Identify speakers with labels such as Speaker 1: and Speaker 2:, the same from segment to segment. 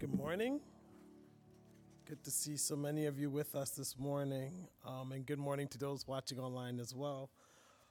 Speaker 1: Good morning. Good to see so many of you with us this morning, um, and good morning to those watching online as well.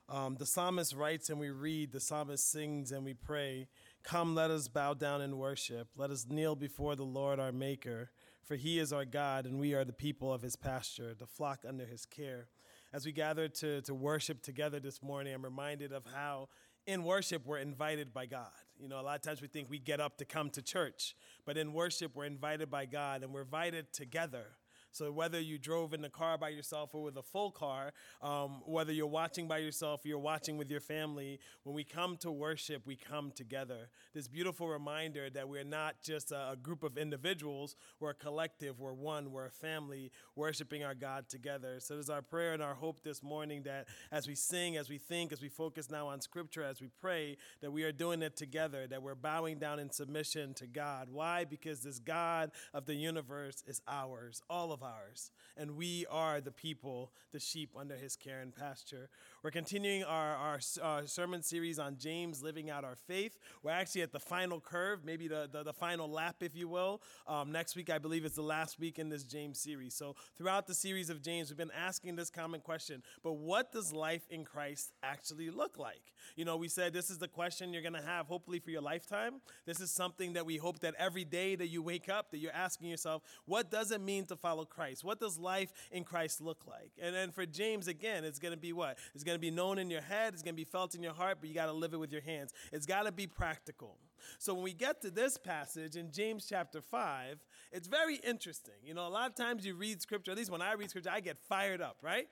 Speaker 1: Um, the psalmist writes and we read, the psalmist sings and we pray, Come, let us bow down and worship. Let us kneel before the Lord our Maker, for he is our God, and we are the people of his pasture, the flock under his care. As we gather to, to worship together this morning, I'm reminded of how in worship we're invited by God. You know, a lot of times we think we get up to come to church, but in worship we're invited by God and we're invited together. So whether you drove in the car by yourself or with a full car, um, whether you're watching by yourself or you're watching with your family, when we come to worship, we come together. This beautiful reminder that we're not just a, a group of individuals, we're a collective, we're one, we're a family worshiping our God together. So it is our prayer and our hope this morning that as we sing, as we think, as we focus now on scripture, as we pray, that we are doing it together, that we're bowing down in submission to God. Why? Because this God of the universe is ours, all of ours. And we are the people, the sheep under his care and pasture. We're continuing our, our, our sermon series on James living out our faith. We're actually at the final curve, maybe the, the, the final lap, if you will. Um, next week, I believe, is the last week in this James series. So throughout the series of James, we've been asking this common question but what does life in Christ actually look like? You know, we said this is the question you're going to have, hopefully, for your lifetime. This is something that we hope that every day that you wake up, that you're asking yourself, what does it mean to follow Christ? What does life in Christ look like? And then for James, again, it's going to be what? It's going to be known in your head, it's going to be felt in your heart, but you got to live it with your hands. It's got to be practical. So when we get to this passage in James chapter 5, it's very interesting. You know, a lot of times you read scripture, at least when I read scripture, I get fired up, right?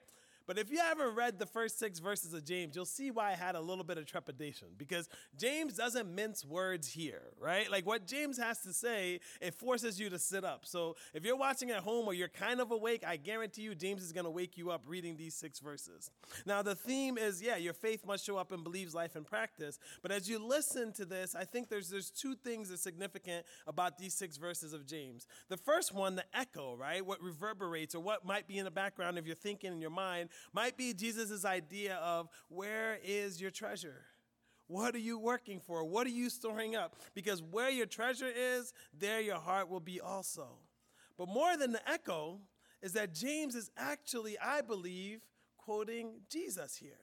Speaker 1: But if you haven't read the first six verses of James, you'll see why I had a little bit of trepidation because James doesn't mince words here, right? Like what James has to say, it forces you to sit up. So if you're watching at home or you're kind of awake, I guarantee you James is going to wake you up reading these six verses. Now, the theme is yeah, your faith must show up in believes life and practice. But as you listen to this, I think there's, there's two things that's significant about these six verses of James. The first one, the echo, right? What reverberates or what might be in the background of your thinking in your mind might be Jesus' idea of where is your treasure? What are you working for? What are you storing up? Because where your treasure is, there your heart will be also. But more than the echo is that James is actually, I believe, quoting Jesus here.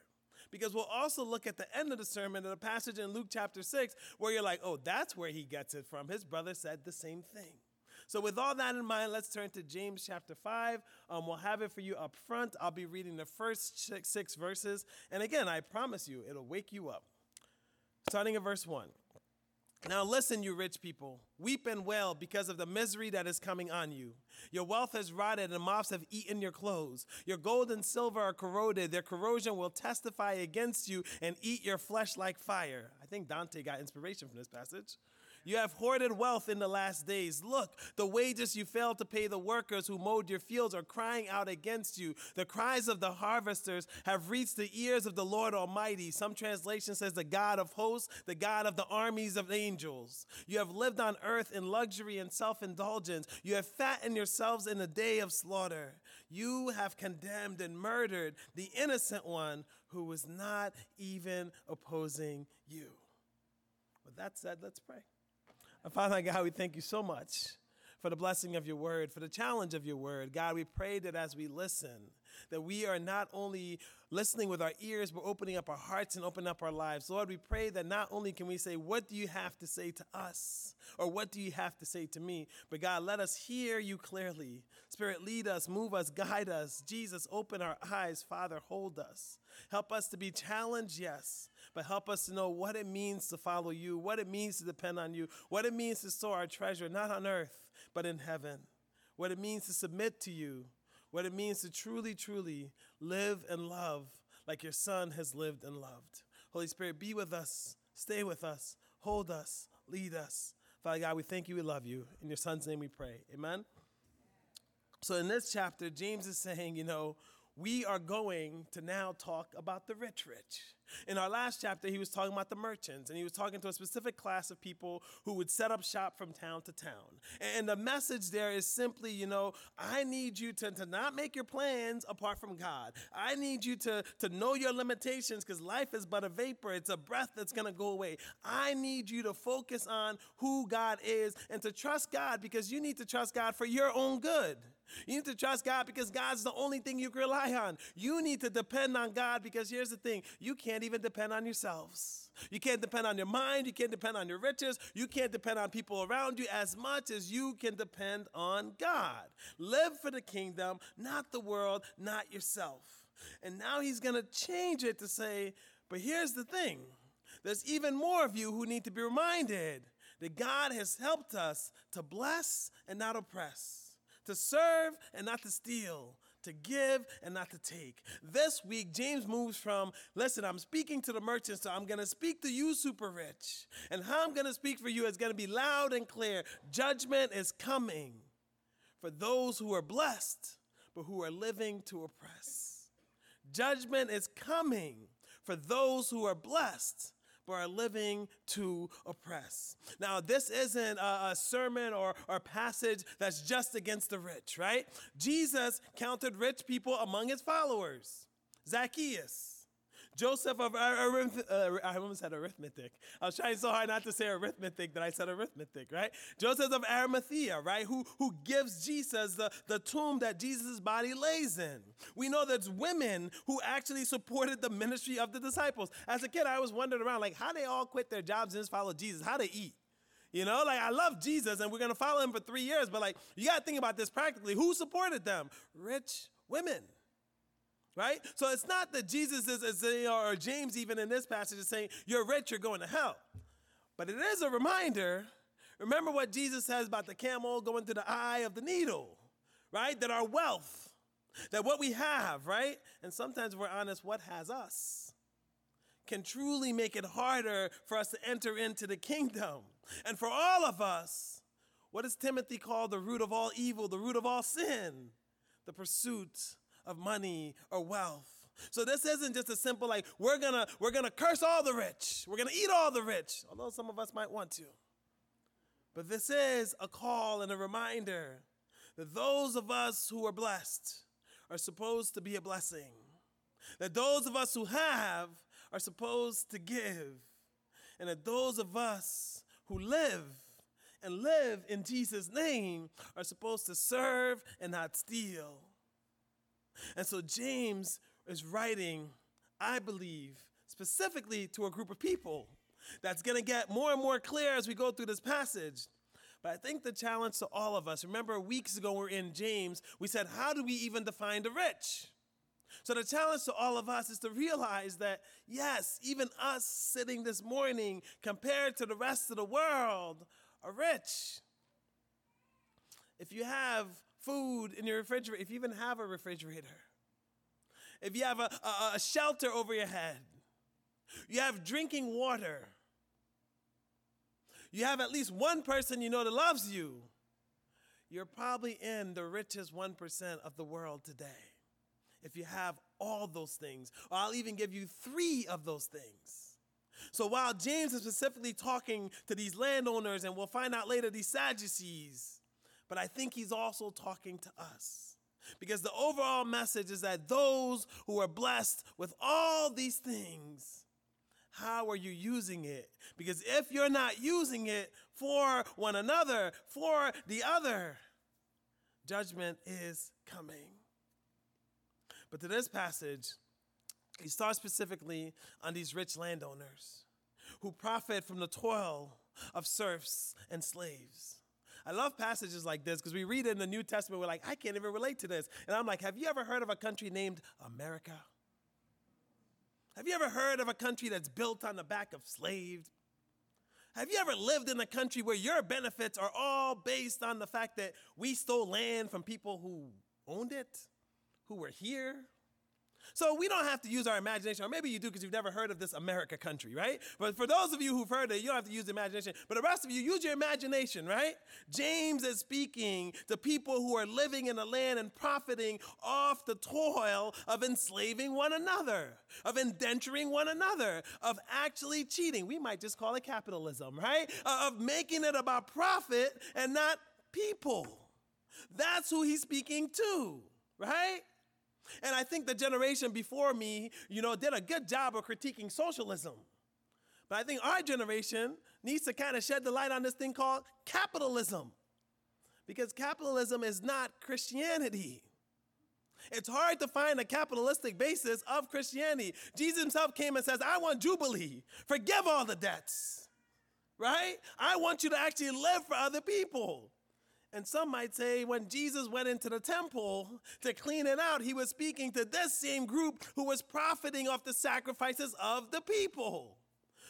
Speaker 1: Because we'll also look at the end of the sermon in a passage in Luke chapter 6 where you're like, oh, that's where he gets it from. His brother said the same thing. So, with all that in mind, let's turn to James chapter 5. Um, we'll have it for you up front. I'll be reading the first six, verses. And again, I promise you, it'll wake you up. Starting at verse 1. Now listen, you rich people, weep and wail because of the misery that is coming on you. Your wealth has rotted and moths have eaten your clothes. Your gold and silver are corroded. Their corrosion will testify against you and eat your flesh like fire. I think Dante got inspiration from this passage. You have hoarded wealth in the last days. Look, the wages you failed to pay the workers who mowed your fields are crying out against you. The cries of the harvesters have reached the ears of the Lord Almighty. Some translation says the God of hosts, the God of the armies of angels. You have lived on earth in luxury and self indulgence. You have fattened yourselves in the day of slaughter. You have condemned and murdered the innocent one who was not even opposing you. With that said, let's pray. Father God, we thank you so much for the blessing of your word, for the challenge of your word. God, we pray that as we listen, that we are not only listening with our ears, but opening up our hearts and opening up our lives. Lord, we pray that not only can we say, What do you have to say to us? Or what do you have to say to me? But God, let us hear you clearly. Spirit, lead us, move us, guide us. Jesus, open our eyes. Father, hold us. Help us to be challenged, yes, but help us to know what it means to follow you, what it means to depend on you, what it means to store our treasure, not on earth, but in heaven, what it means to submit to you, what it means to truly, truly live and love like your Son has lived and loved. Holy Spirit, be with us, stay with us, hold us, lead us. Father God, we thank you, we love you. In your Son's name we pray. Amen. So in this chapter, James is saying, you know, we are going to now talk about the rich rich. In our last chapter, he was talking about the merchants, and he was talking to a specific class of people who would set up shop from town to town. And the message there is simply, you know, I need you to, to not make your plans apart from God. I need you to, to know your limitations because life is but a vapor, it's a breath that's going to go away. I need you to focus on who God is and to trust God because you need to trust God for your own good. You need to trust God because God's the only thing you can rely on. You need to depend on God because here's the thing you can't even depend on yourselves. You can't depend on your mind. You can't depend on your riches. You can't depend on people around you as much as you can depend on God. Live for the kingdom, not the world, not yourself. And now he's going to change it to say, but here's the thing there's even more of you who need to be reminded that God has helped us to bless and not oppress to serve and not to steal, to give and not to take. This week, James moves from, listen, I'm speaking to the merchants, so I'm going to speak to you, super rich. And how I'm going to speak for you is going to be loud and clear. Judgment is coming for those who are blessed, but who are living to oppress. Judgment is coming for those who are blessed, but are living to oppress. Now, this isn't a, sermon or, or passage that's just against the rich, right? Jesus counted rich people among his followers. Zacchaeus, Joseph of arith- uh, I almost said arithmetic. I was trying so hard not to say arithmetic that I said arithmetic, right? Joseph of Arimathea, right? Who, who gives Jesus the, the tomb that Jesus' body lays in. We know there's women who actually supported the ministry of the disciples. As a kid, I was wondering around, like, how they all quit their jobs and just follow Jesus, how they eat. You know, like I love Jesus and we're gonna follow him for three years, but like you gotta think about this practically. Who supported them? Rich women right? So it's not that Jesus is, is or James even in this passage is saying, you're rich, you're going to hell. But it is a reminder. Remember what Jesus says about the camel going through the eye of the needle, right? That our wealth, that what we have, right? And sometimes we're honest, what has us can truly make it harder for us to enter into the kingdom. And for all of us, what does Timothy call the root of all evil, the root of all sin? The pursuit of money or wealth. So this isn't just a simple like we're going to we're going to curse all the rich. We're going to eat all the rich, although some of us might want to. But this is a call and a reminder that those of us who are blessed are supposed to be a blessing. That those of us who have are supposed to give. And that those of us who live and live in Jesus' name are supposed to serve and not steal. And so James is writing, I believe, specifically to a group of people that's going to get more and more clear as we go through this passage. But I think the challenge to all of us, remember weeks ago we we're in James, we said, how do we even define the rich? So the challenge to all of us is to realize that, yes, even us sitting this morning, compared to the rest of the world, are rich. If you have food in your refrigerator, if you even have a refrigerator, if you have a, a, a shelter over your head, you have drinking water, you have at least one person you know that loves you, you're probably in the richest 1% of the world today. If you have all those things, or I'll even give you three of those things. So while James is specifically talking to these landowners, and we'll find out later, these Sadducees, but I think he's also talking to us. Because the overall message is that those who are blessed with all these things, how are you using it? Because if you're not using it for one another, for the other, judgment is coming. But to this passage, he starts specifically on these rich landowners who profit from the toil of serfs and slaves. I love passages like this because we read it in the New Testament, we're like, I can't even relate to this. And I'm like, have you ever heard of a country named America? Have you ever heard of a country that's built on the back of slaves? Have you ever lived in a country where your benefits are all based on the fact that we stole land from people who owned it, who were here? So we don't have to use our imagination, or maybe you do because you've never heard of this America country, right? But for those of you who've heard it, you don't have to use imagination. But the rest of you, use your imagination, right? James is speaking to people who are living in the land and profiting off the toil of enslaving one another, of indenturing one another, of actually cheating. We might just call it capitalism, right? Uh, of making it about profit and not people. That's who he's speaking to, right? And I think the generation before me, you know, did a good job of critiquing socialism. But I think our generation needs to kind of shed the light on this thing called capitalism. Because capitalism is not Christianity. It's hard to find a capitalistic basis of Christianity. Jesus himself came and says, I want Jubilee. Forgive all the debts, right? I want you to actually live for other people. And some might say when Jesus went into the temple to clean it out, he was speaking to this same group who was profiting off the sacrifices of the people.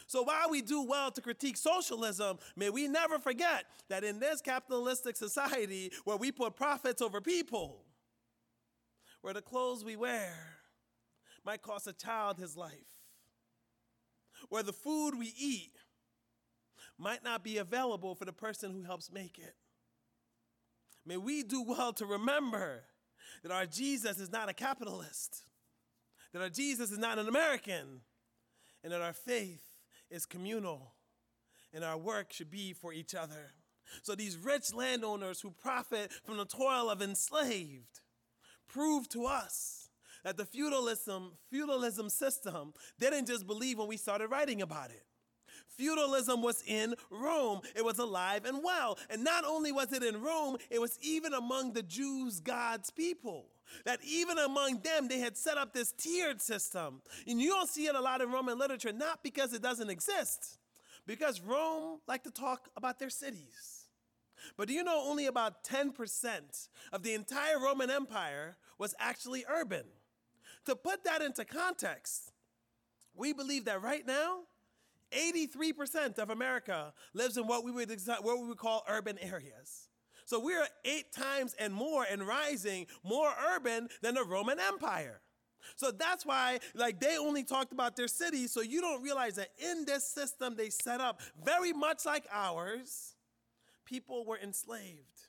Speaker 1: So while we do well to critique socialism, may we never forget that in this capitalistic society where we put profits over people, where the clothes we wear might cost a child his life, where the food we eat might not be available for the person who helps make it May we do well to remember that our Jesus is not a capitalist, that our Jesus is not an American, and that our faith is communal, and our work should be for each other. So these rich landowners who profit from the toil of enslaved prove to us that the feudalism, feudalism system didn't just believe when we started writing about it. Feudalism was in Rome. It was alive and well. And not only was it in Rome, it was even among the Jews, God's people. That even among them, they had set up this tiered system. And you don't see it a lot in Roman literature, not because it doesn't exist, because Rome liked to talk about their cities. But do you know only about 10% of the entire Roman Empire was actually urban? To put that into context, we believe that right now, 83% of America lives in what we would what we would call urban areas. So we're eight times and more and rising more urban than the Roman Empire. So that's why, like, they only talked about their cities. So you don't realize that in this system they set up, very much like ours, people were enslaved,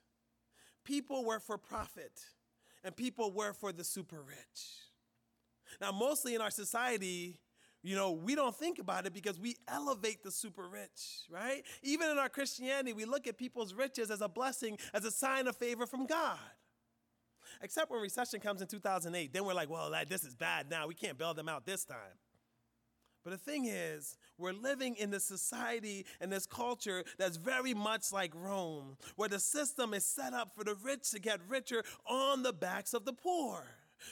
Speaker 1: people were for profit, and people were for the super rich. Now, mostly in our society, you know, we don't think about it because we elevate the super rich, right? Even in our Christianity, we look at people's riches as a blessing, as a sign of favor from God. Except when recession comes in 2008, then we're like, well, this is bad now. We can't bail them out this time. But the thing is, we're living in this society and this culture that's very much like Rome, where the system is set up for the rich to get richer on the backs of the poor.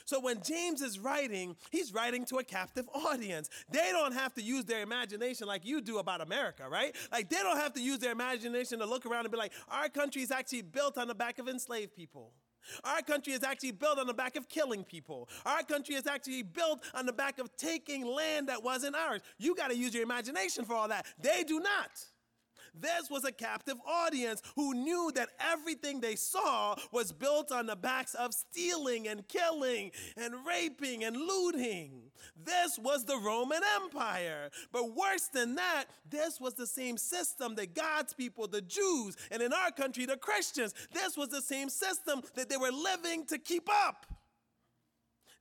Speaker 1: So when James is writing, he's writing to a captive audience. They don't have to use their imagination like you do about America, right? Like they don't have to use their imagination to look around and be like, our country is actually built on the back of enslaved people. Our country is actually built on the back of killing people. Our country is actually built on the back of taking land that wasn't ours. You got to use your imagination for all that. They do not. This was a captive audience who knew that everything they saw was built on the backs of stealing and killing and raping and looting. This was the Roman Empire. But worse than that, this was the same system that God's people, the Jews, and in our country, the Christians, this was the same system that they were living to keep up.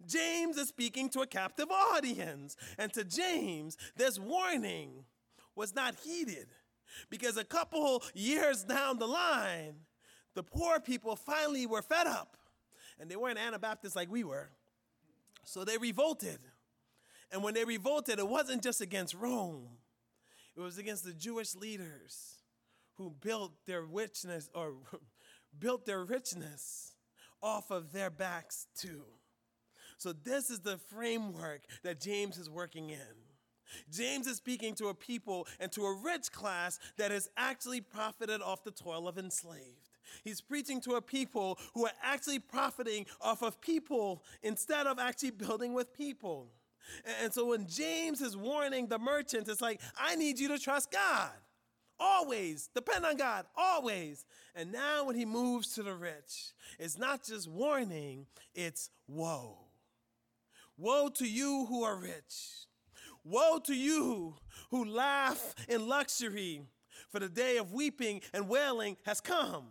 Speaker 1: James is speaking to a captive audience. And to James, this warning was not heeded. Because a couple years down the line, the poor people finally were fed up. And they weren't Anabaptists like we were. So they revolted. And when they revolted, it wasn't just against Rome, it was against the Jewish leaders who built their richness or built their richness off of their backs too. So this is the framework that James is working in. James is speaking to a people and to a rich class that has actually profited off the toil of enslaved. He's preaching to a people who are actually profiting off of people instead of actually building with people. And so when James is warning the merchants, it's like, I need you to trust God. Always. Depend on God. Always. And now when he moves to the rich, it's not just warning, it's woe. Woe to you who are rich. Woe to you who laugh in luxury, for the day of weeping and wailing has come.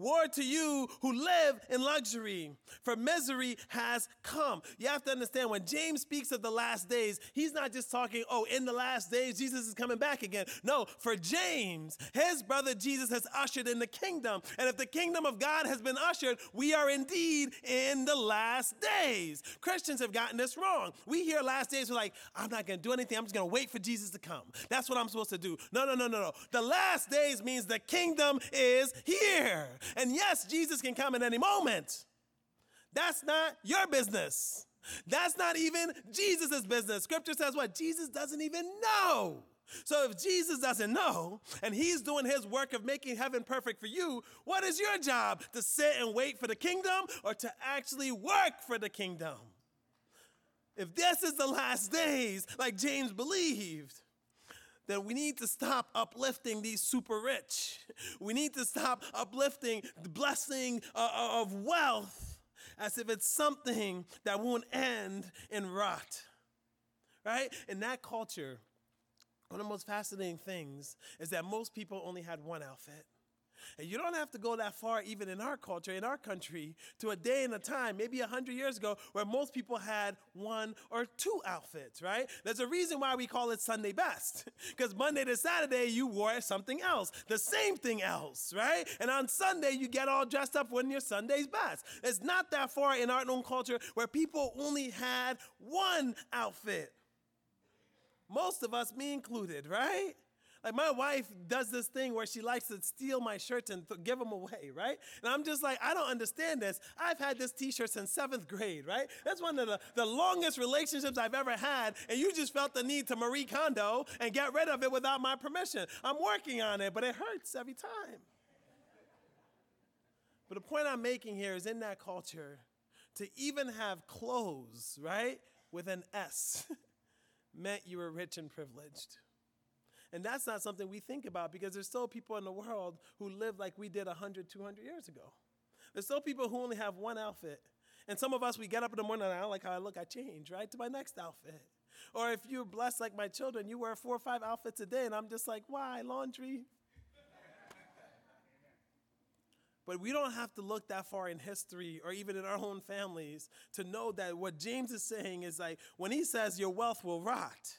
Speaker 1: Woe to you who live in luxury, for misery has come. You have to understand when James speaks of the last days, he's not just talking, oh, in the last days, Jesus is coming back again. No, for James, his brother Jesus has ushered in the kingdom. And if the kingdom of God has been ushered, we are indeed in the last days. Christians have gotten this wrong. We hear last days, we're like, I'm not going to do anything. I'm just going to wait for Jesus to come. That's what I'm supposed to do. No, no, no, no, no. The last days means the kingdom is here. And yes, Jesus can come at any moment. That's not your business. That's not even Jesus' business. Scripture says what? Jesus doesn't even know. So if Jesus doesn't know and he's doing his work of making heaven perfect for you, what is your job? To sit and wait for the kingdom or to actually work for the kingdom? If this is the last days, like James believed, that we need to stop uplifting these super rich. We need to stop uplifting the blessing uh, uh, of wealth as if it's something that won't end in rot. Right? In that culture, one of the most fascinating things is that most people only had one outfit. And you don't have to go that far, even in our culture, in our country, to a day and a time, maybe 100 years ago, where most people had one or two outfits, right? There's a reason why we call it Sunday best. Because Monday to Saturday, you wore something else, the same thing else, right? And on Sunday, you get all dressed up when your Sunday's best. It's not that far in our own culture where people only had one outfit. Most of us, me included, right? Like my wife does this thing where she likes to steal my shirts and th- give them away, right? And I'm just like, I don't understand this. I've had this t-shirt since seventh grade, right? That's one of the, the longest relationships I've ever had. And you just felt the need to Marie Kondo and get rid of it without my permission. I'm working on it, but it hurts every time. But the point I'm making here is in that culture, to even have clothes, right, with an S, meant you were rich and privileged. And that's not something we think about because there's still people in the world who live like we did 100, 200 years ago. There's still people who only have one outfit. And some of us, we get up in the morning and I don't like how I look, I change, right, to my next outfit. Or if you're blessed like my children, you wear four or five outfits a day, and I'm just like, why? Laundry? But we don't have to look that far in history or even in our own families to know that what James is saying is like, when he says your wealth will rot,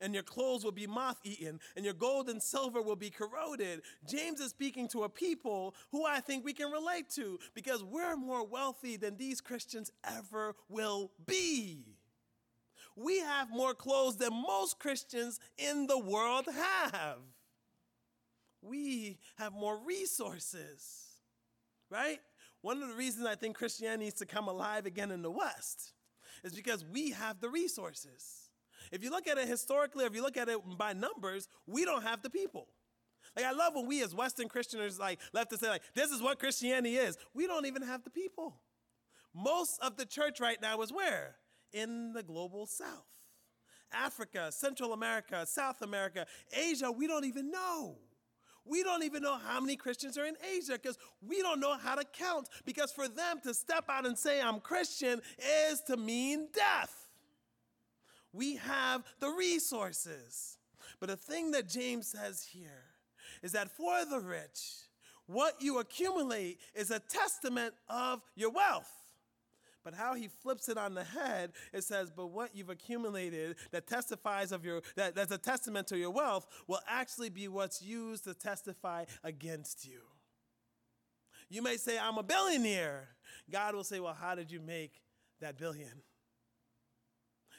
Speaker 1: and your clothes will be moth eaten, and your gold and silver will be corroded. James is speaking to a people who I think we can relate to because we're more wealthy than these Christians ever will be. We have more clothes than most Christians in the world have. We have more resources, right? One of the reasons I think Christianity needs to come alive again in the West is because we have the resources. If you look at it historically, if you look at it by numbers, we don't have the people. Like I love when we as Western Christians like left to say like this is what Christianity is. We don't even have the people. Most of the church right now is where? In the global south. Africa, Central America, South America, Asia, we don't even know. We don't even know how many Christians are in Asia because we don't know how to count. Because for them to step out and say, I'm Christian, is to mean death. We have the resources. But the thing that James says here is that for the rich, what you accumulate is a testament of your wealth. But how he flips it on the head, it says, but what you've accumulated that testifies of your, that, that's a testament to your wealth, will actually be what's used to testify against you. You may say, I'm a billionaire. God will say, well, how did you make that billion?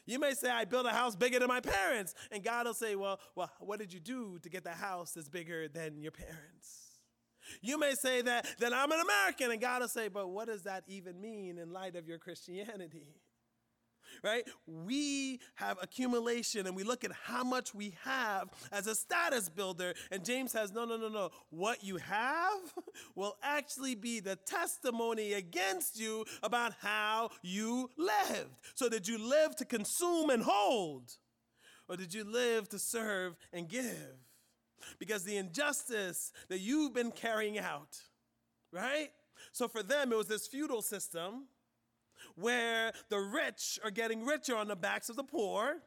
Speaker 1: You may say, I built a house bigger than my parents. And God will say, Well, well, what did you do to get the house that's bigger than your parents? You may say that, that I'm an American, and God will say, But what does that even mean in light of your Christianity? Right? We have accumulation and we look at how much we have as a status builder. And James says, no, no, no, no. What you have will actually be the testimony against you about how you lived. So, did you live to consume and hold? Or did you live to serve and give? Because the injustice that you've been carrying out, right? So for them, it was this feudal system where the rich are getting richer on the backs of the poor.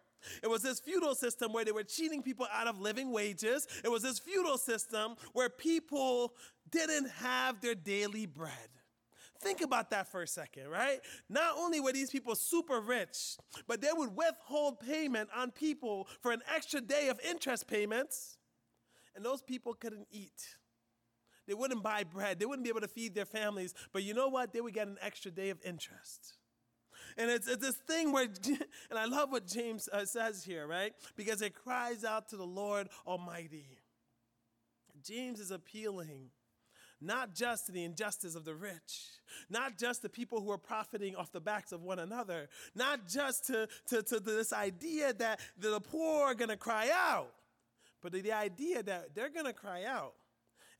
Speaker 1: It was this feudal system where they were cheating people out of living wages. It was this feudal system where people didn't have their daily bread. Think about that for a second, right? Not only were these people super rich, but they would withhold payment on people for an extra day of interest payments, and those people couldn't eat. They wouldn't buy bread. They wouldn't be able to feed their families. But you know what? They would get an extra day of interest. And it's, it's this thing where, and I love what James uh, says here, right? Because it cries out to the Lord Almighty. James is appealing not just to the injustice of the rich, not just the people who are profiting off the backs of one another, not just to, to, to this idea that the poor are going to cry out, but the idea that they're going to cry out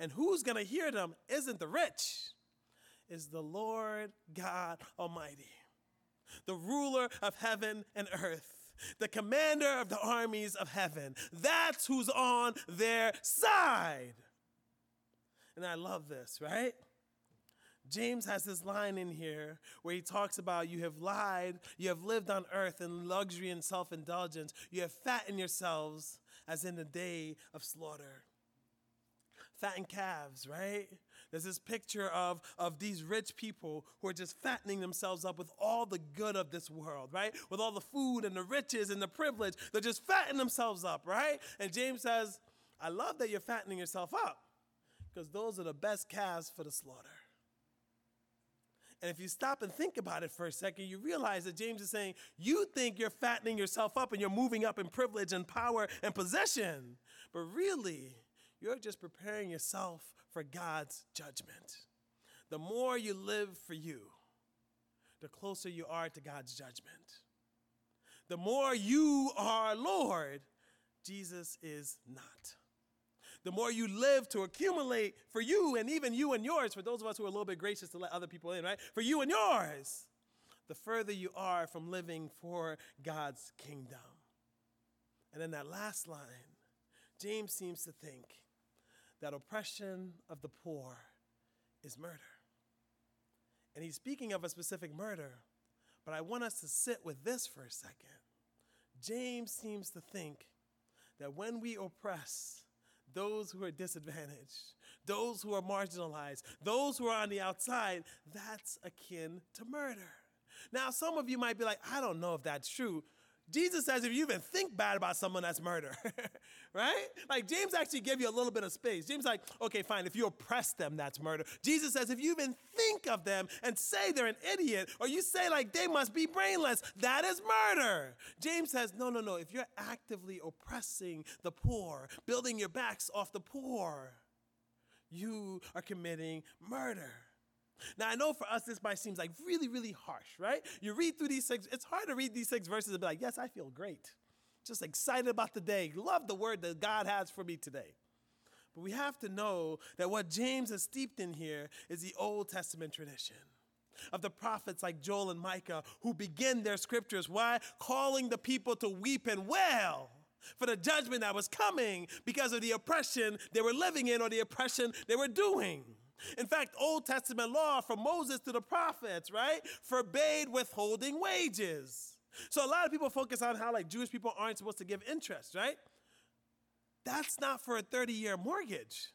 Speaker 1: and who's going to hear them isn't the rich, is the Lord God Almighty, the ruler of heaven and earth. The commander of the armies of heaven. That's who's on their side. And I love this, right? James has this line in here where he talks about you have lied, you have lived on earth in luxury and self indulgence, you have fattened yourselves as in the day of slaughter fattened calves, right? There's this picture of, of these rich people who are just fattening themselves up with all the good of this world, right? With all the food and the riches and the privilege. They're just fattening themselves up, right? And James says, I love that you're fattening yourself up because those are the best calves for the slaughter. And if you stop and think about it for a second, you realize that James is saying, You think you're fattening yourself up and you're moving up in privilege and power and possession. But really, you're just preparing yourself for God's judgment. The more you live for you, the closer you are to God's judgment. The more you are Lord, Jesus is not. The more you live to accumulate for you and even you and yours, for those of us who are a little bit gracious to let other people in, right? For you and yours, the further you are from living for God's kingdom. And then that last line, James seems to think that oppression of the poor is murder. And he's speaking of a specific murder, but I want us to sit with this for a second. James seems to think that when we oppress those who are disadvantaged, those who are marginalized, those who are on the outside, that's akin to murder. Now, some of you might be like, I don't know if that's true. Jesus says if you even think bad about someone, that's murder, right? Like James actually gave you a little bit of space. James like, okay, fine, if you oppress them, that's murder. Jesus says if you even think of them and say they're an idiot, or you say like they must be brainless, that is murder. James says, no, no, no. If you're actively oppressing the poor, building your backs off the poor, you are committing murder. Now, I know for us, this might seem like really, really harsh, right? You read through these six, it's hard to read these six verses and be like, yes, I feel great. Just excited about the day. Love the word that God has for me today. But we have to know that what James is steeped in here is the Old Testament tradition of the prophets like Joel and Micah who begin their scriptures. Why? Calling the people to weep and wail for the judgment that was coming because of the oppression they were living in or the oppression they were doing. In fact, Old Testament law from Moses to the prophets, right, forbade withholding wages. So a lot of people focus on how like Jewish people aren't supposed to give interest, right? That's not for a 30 year mortgage.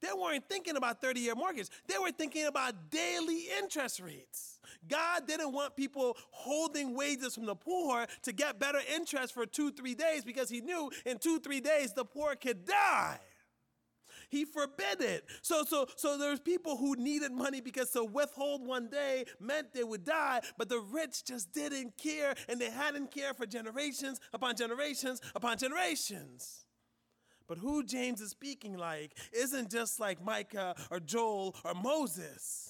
Speaker 1: They weren't thinking about 30 year mortgage. They were thinking about daily interest rates. God didn't want people holding wages from the poor to get better interest for two, three days because he knew in two, three days the poor could die. He forbid it. So, so, so there's people who needed money because to withhold one day meant they would die, but the rich just didn't care and they hadn't cared for generations upon generations upon generations. But who James is speaking like isn't just like Micah or Joel or Moses.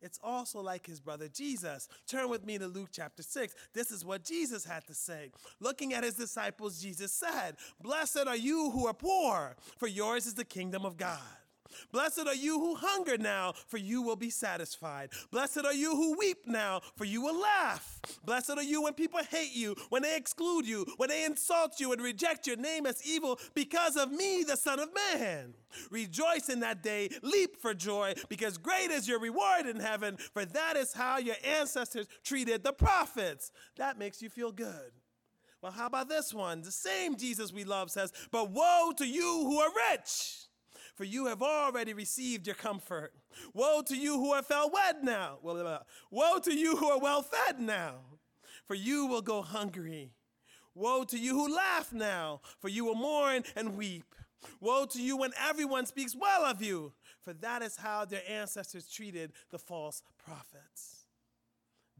Speaker 1: It's also like his brother Jesus. Turn with me to Luke chapter 6. This is what Jesus had to say. Looking at his disciples, Jesus said, Blessed are you who are poor, for yours is the kingdom of God. Blessed are you who hunger now, for you will be satisfied. Blessed are you who weep now, for you will laugh. Blessed are you when people hate you, when they exclude you, when they insult you and reject your name as evil because of me, the Son of Man. Rejoice in that day, leap for joy, because great is your reward in heaven, for that is how your ancestors treated the prophets. That makes you feel good. Well, how about this one? The same Jesus we love says, But woe to you who are rich for you have already received your comfort. Woe to you who are well wed now. Uh, woe to you who are well fed now, for you will go hungry. Woe to you who laugh now, for you will mourn and weep. Woe to you when everyone speaks well of you, for that is how their ancestors treated the false prophets.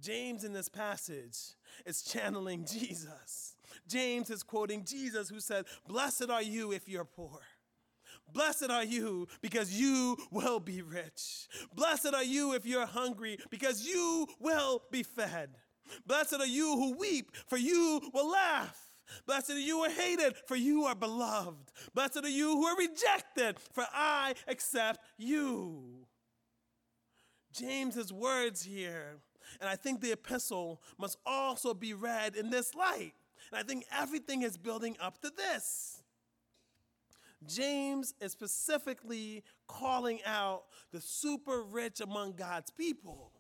Speaker 1: James in this passage is channeling Jesus. James is quoting Jesus, who said, Blessed are you if you're poor. Blessed are you because you will be rich. Blessed are you if you're hungry because you will be fed. Blessed are you who weep, for you will laugh. Blessed are you who are hated, for you are beloved. Blessed are you who are rejected, for I accept you. James's words here, and I think the epistle must also be read in this light. And I think everything is building up to this. James is specifically calling out the super rich among God's people.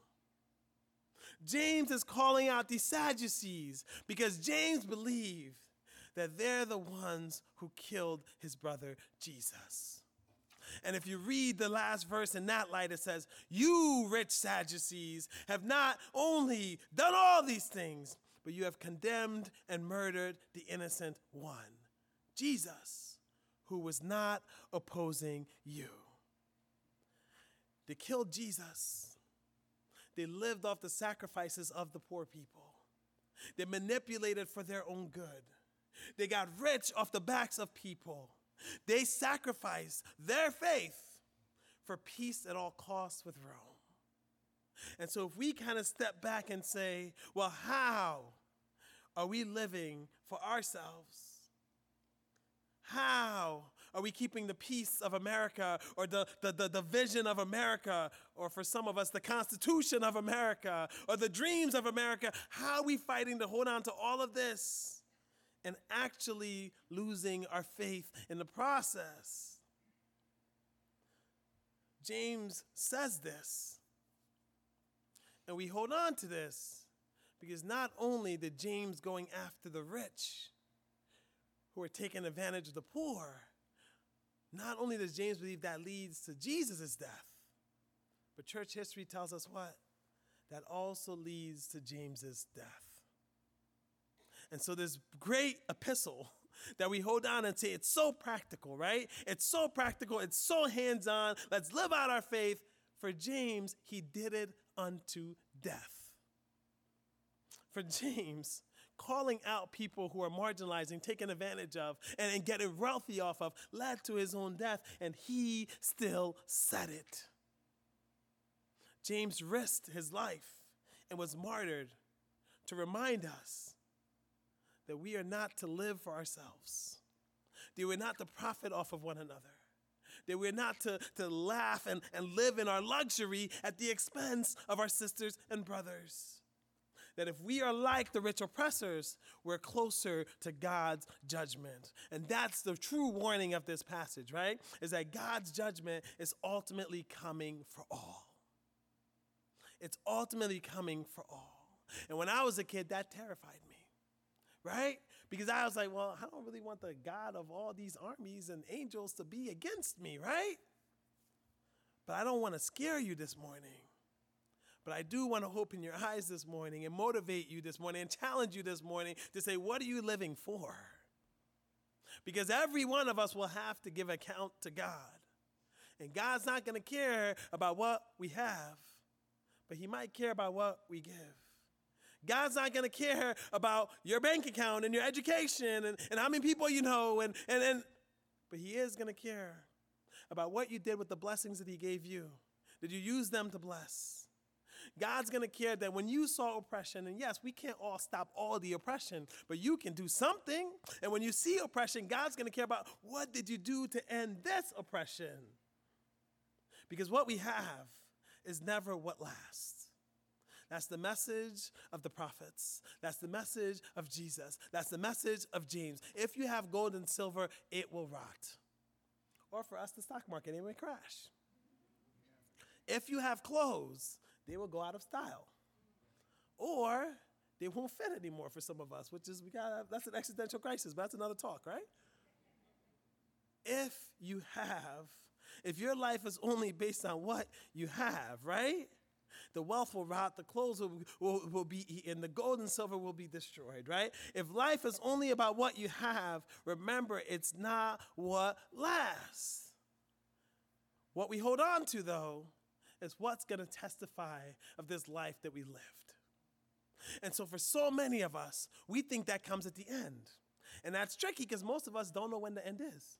Speaker 1: James is calling out the Sadducees because James believed that they're the ones who killed his brother Jesus. And if you read the last verse in that light, it says, You rich Sadducees have not only done all these things, but you have condemned and murdered the innocent one, Jesus who was not opposing you. They killed Jesus. They lived off the sacrifices of the poor people. They manipulated for their own good. They got rich off the backs of people. They sacrificed their faith for peace at all costs with Rome. And so, if we kind of step back and say, well, how are we living for ourselves? How are we keeping the peace of America or the, the, the, the, vision of America, or for some of us, the Constitution of America or the dreams of America? How are we fighting to hold on to all of this and actually losing our faith in the process? James says this, and we hold on to this because not only did James going after the rich, who are taking advantage of the poor. Not only does James believe that leads to Jesus' death, but church history tells us what? That also leads to James's death. And so this great epistle that we hold on and say it's so practical, right? It's so practical, it's so hands-on. Let's live out our faith. For James, he did it unto death. For James, calling out people who are marginalizing, taken advantage of, and, and getting wealthy off of led to his own death, and he still said it. James risked his life and was martyred to remind us that we are not to live for ourselves, that we're not to profit off of one another, that we're not to, to laugh and, and live in our luxury at the expense of our sisters and brothers that if we are like the rich oppressors, we're closer to God's judgment. And that's the true warning of this passage, right? Is that God's judgment is ultimately coming for all. It's ultimately coming for all. And when I was a kid, that terrified me, right? Because I was like, well, I don't really want the God of all these armies and angels to be against me, right? But I don't want to scare you this morning. But I do want to open your eyes this morning and motivate you this morning and challenge you this morning to say, what are you living for? Because every one of us will have to give account to God. And God's not going to care about what we have, but He might care about what we give. God's not going to care about your bank account and your education and, and how many people you know, and, and, and, but He is going to care about what you did with the blessings that He gave you. Did you use them to bless? God's going to care that when you saw oppression, and yes, we can't all stop all the oppression, but you can do something. And when you see oppression, God's going to care about what did you do to end this oppression? Because what we have is never what lasts. That's the message of the prophets. That's the message of Jesus. That's the message of James. If you have gold and silver, it will rot. Or for us, the stock market, it may crash. If you have clothes, they will go out of style. Or they won't fit anymore for some of us, which is we got that's an existential crisis, but that's another talk, right? If you have, if your life is only based on what you have, right? The wealth will rot, the clothes will, will, will be eaten, the gold and silver will be destroyed, right? If life is only about what you have, remember it's not what lasts. What we hold on to, though, is what's going to testify of this life that we lived. And so, for so many of us, we think that comes at the end. And that's tricky because most of us don't know when the end is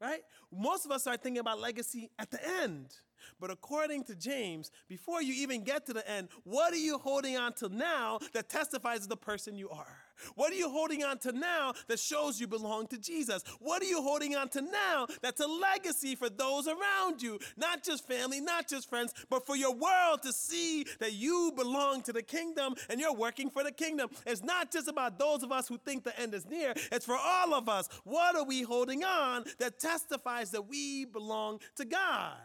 Speaker 1: right? Most of us are thinking about legacy at the end. But according to James, before you even get to the end, what are you holding on to now that testifies to the person you are? What are you holding on to now that shows you belong to Jesus? What are you holding on to now that's a legacy for those around you? Not just family, not just friends, but for your world to see that you belong to the kingdom and you're working for the kingdom. It's not just about those of us who think the end is near, it's for all of us. What are we holding on that testifies that we belong to God?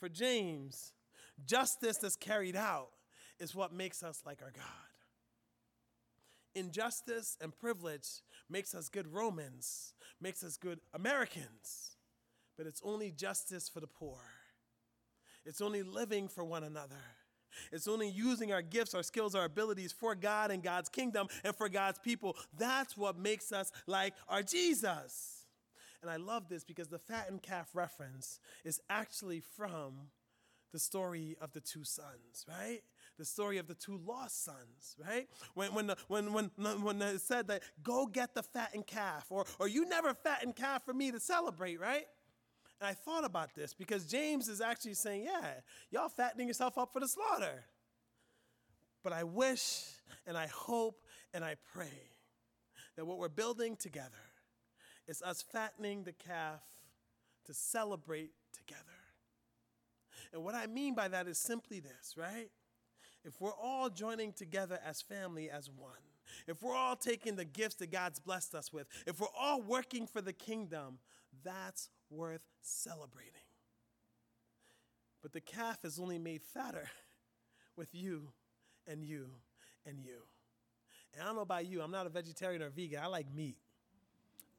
Speaker 1: For James, justice that's carried out is what makes us like our God. Injustice and privilege makes us good Romans, makes us good Americans, but it's only justice for the poor. It's only living for one another. It's only using our gifts, our skills, our abilities for God and God's kingdom and for God's people. That's what makes us like our Jesus. And I love this because the fattened calf reference is actually from the story of the two sons, right? The story of the two lost sons, right? When, when, the, when, when, when it said that, go get the fattened calf, or, or you never fattened calf for me to celebrate, right? And I thought about this because James is actually saying, yeah, y'all fattening yourself up for the slaughter. But I wish and I hope and I pray that what we're building together is us fattening the calf to celebrate together. And what I mean by that is simply this, right? If we're all joining together as family, as one, if we're all taking the gifts that God's blessed us with, if we're all working for the kingdom, that's worth celebrating. But the calf is only made fatter with you and you and you. And I don't know about you, I'm not a vegetarian or vegan. I like meat.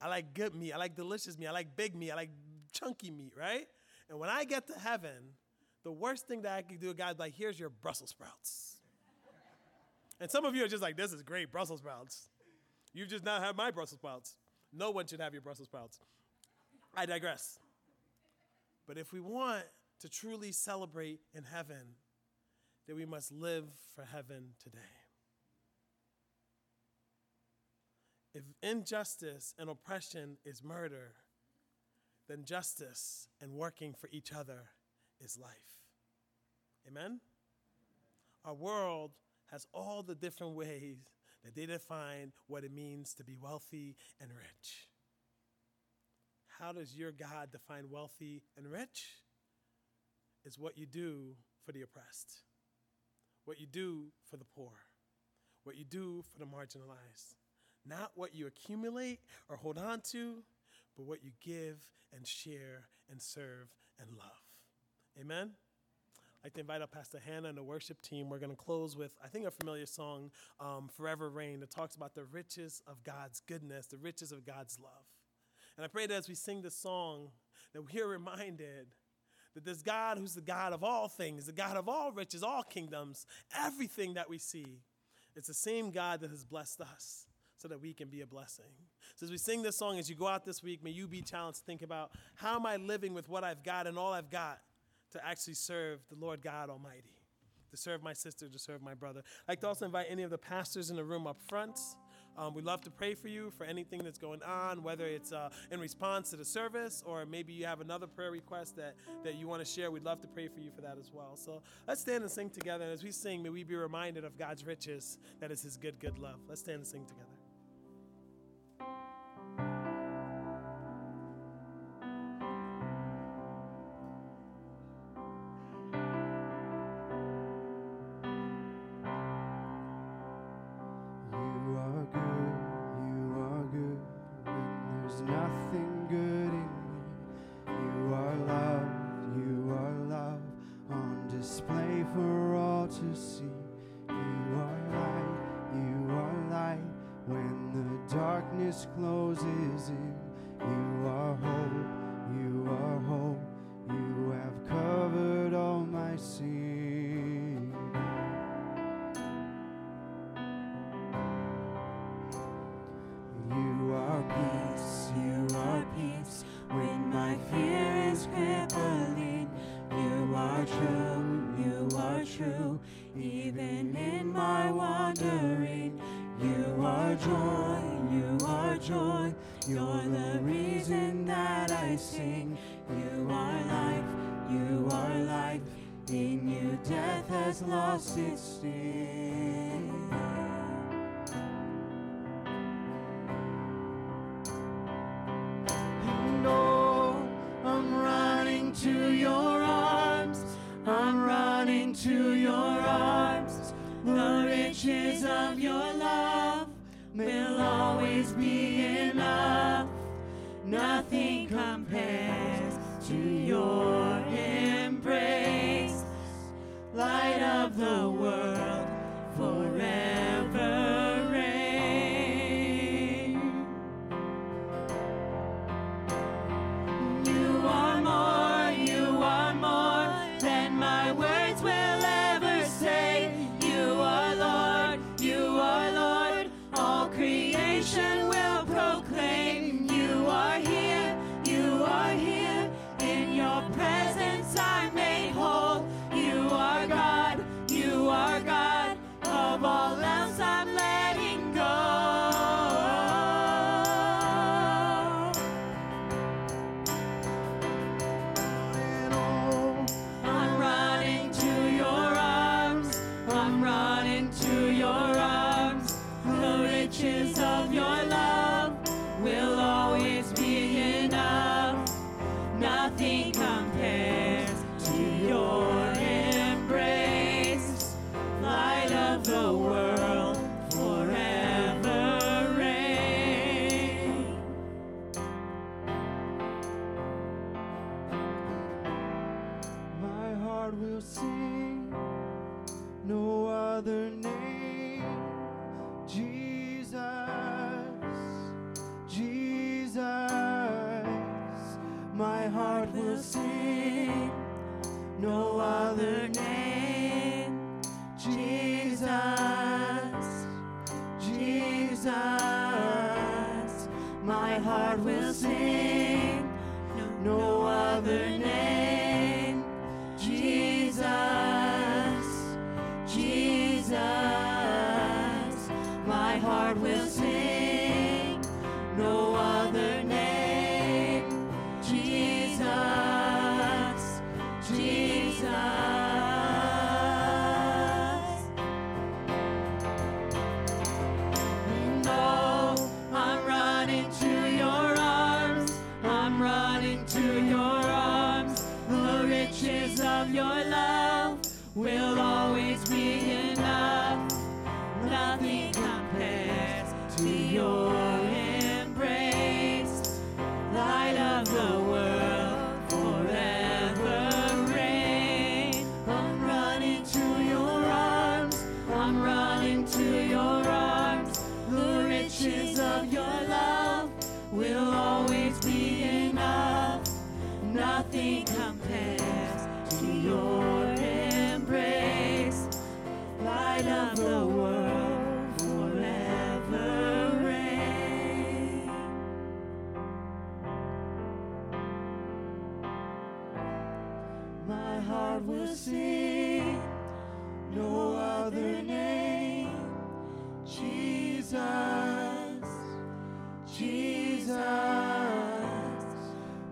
Speaker 1: I like good meat. I like delicious meat. I like big meat. I like chunky meat, right? And when I get to heaven, the worst thing that I could do, God's like, here's your Brussels sprouts. and some of you are just like, this is great, Brussels sprouts. You've just now have my Brussels sprouts. No one should have your Brussels sprouts. I digress. But if we want to truly celebrate in heaven, then we must live for heaven today. If injustice and oppression is murder, then justice and working for each other is life. Amen? Our world has all the different ways that they define what it means to be wealthy and rich. How does your God define wealthy and rich? Is what you do for the oppressed, what you do for the poor, what you do for the marginalized. Not what you accumulate or hold on to, but what you give and share and serve and love. Amen? I'd like to invite up Pastor Hannah and the worship team. We're going to close with, I think, a familiar song, um, Forever Reign, that talks about the riches of God's goodness, the riches of God's love. And I pray that as we sing this song, that we are reminded that this God who's the God of all things, the God of all riches, all kingdoms, everything that we see, it's the same God that has blessed us so that we can be a blessing. So as we sing this song, as you go out this week, may you be challenged to think about how am I living with what I've got and all I've got to actually serve the Lord God Almighty, to serve my sister, to serve my brother. I'd like to also invite any of the pastors in the room up front. Um, we'd love to pray for you for anything that's going on, whether it's uh, in response to the service or maybe you have another prayer request that, that you want to share. We'd love to pray for you for that as well. So let's stand and sing together. And as we sing, may we be reminded of God's riches, that is His good, good love. Let's stand and sing together.
Speaker 2: I'm running to your arms. I'm running to your arms. The riches of your sides will. Jesus, my heart will sing no other name. will sing no other name. Jesus, Jesus,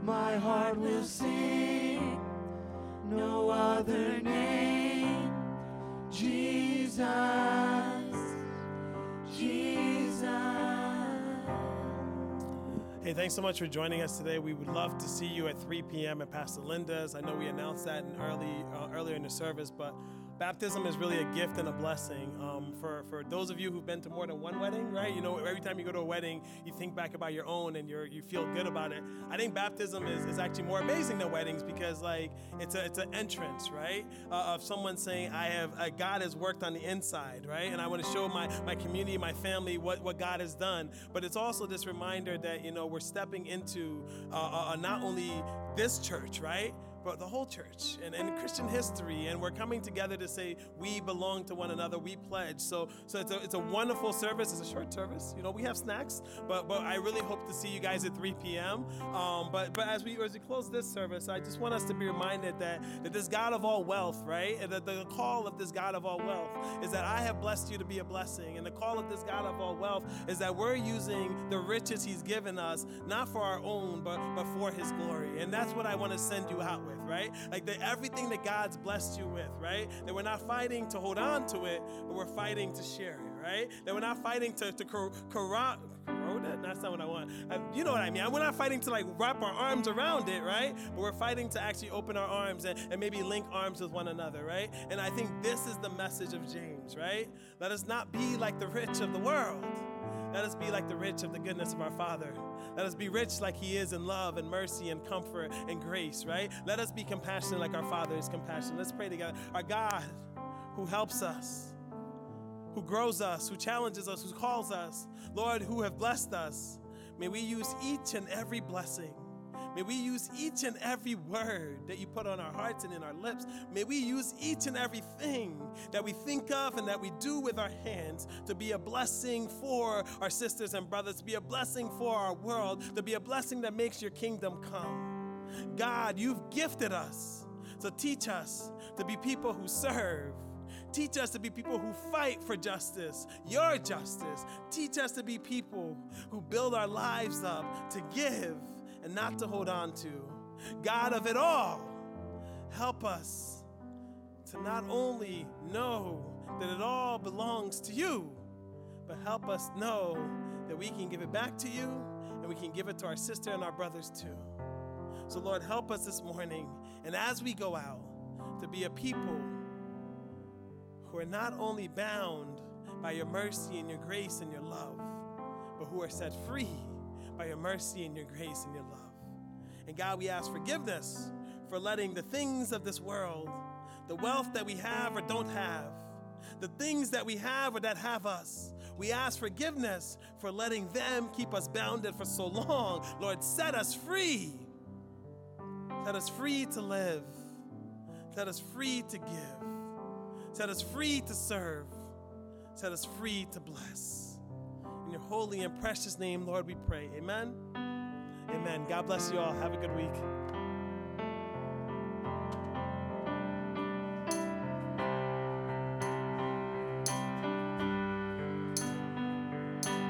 Speaker 2: my heart will sing no other name. Jesus.
Speaker 1: Hey, thanks so much for joining us today. We would love to see you at 3 p.m. at Pastor Linda's. I know we announced that in early uh, earlier in the service, but baptism is really a gift and a blessing. Um, for, for those of you who've been to more than one wedding, right? You know, every time you go to a wedding, you think back about your own and you're, you feel good about it. I think baptism is, is actually more amazing than weddings because, like, it's a it's an entrance, right? Uh, of someone saying, I have, uh, God has worked on the inside, right? And I want to show my, my community, my family, what, what God has done. But it's also this reminder that, you know, we're stepping into uh, uh, not only this church, right? But the whole church and, and Christian history. And we're coming together to say we belong to one another. We pledge. So so it's a, it's a wonderful service. It's a short service. You know, we have snacks, but but I really hope to see you guys at 3 p.m. Um, but but as we as we close this service, I just want us to be reminded that that this God of all wealth, right? And that the call of this God of all wealth is that I have blessed you to be a blessing. And the call of this God of all wealth is that we're using the riches He's given us not for our own, but but for His glory. And that's what I want to send you out with right? Like the, everything that God's blessed you with, right? That we're not fighting to hold on to it, but we're fighting to share it, right? That we're not fighting to, to cor- it? That's not what I want. Uh, you know what I mean. We're not fighting to like wrap our arms around it, right? But we're fighting to actually open our arms and, and maybe link arms with one another, right? And I think this is the message of James, right? Let us not be like the rich of the world. Let us be like the rich of the goodness of our Father. Let us be rich like He is in love and mercy and comfort and grace, right? Let us be compassionate like our Father is compassionate. Let's pray together. Our God who helps us, who grows us, who challenges us, who calls us, Lord, who have blessed us, may we use each and every blessing May we use each and every word that you put on our hearts and in our lips. May we use each and everything that we think of and that we do with our hands to be a blessing for our sisters and brothers, to be a blessing for our world, to be a blessing that makes your kingdom come. God, you've gifted us. So teach us to be people who serve. Teach us to be people who fight for justice, your justice. Teach us to be people who build our lives up to give and not to hold on to. God of it all, help us to not only know that it all belongs to you, but help us know that we can give it back to you and we can give it to our sister and our brothers too. So, Lord, help us this morning, and as we go out, to be a people who are not only bound by your mercy and your grace and your love, but who are set free by your mercy and your grace and your love. And God, we ask forgiveness for letting the things of this world, the wealth that we have or don't have, the things that we have or that have us, we ask forgiveness for letting them keep us bounded for so long. Lord, set us free. Set us free to live. Set us free to give. Set us free to serve. Set us free to bless. In your holy and precious name, Lord, we pray. Amen. Amen. God bless you all. Have a good week.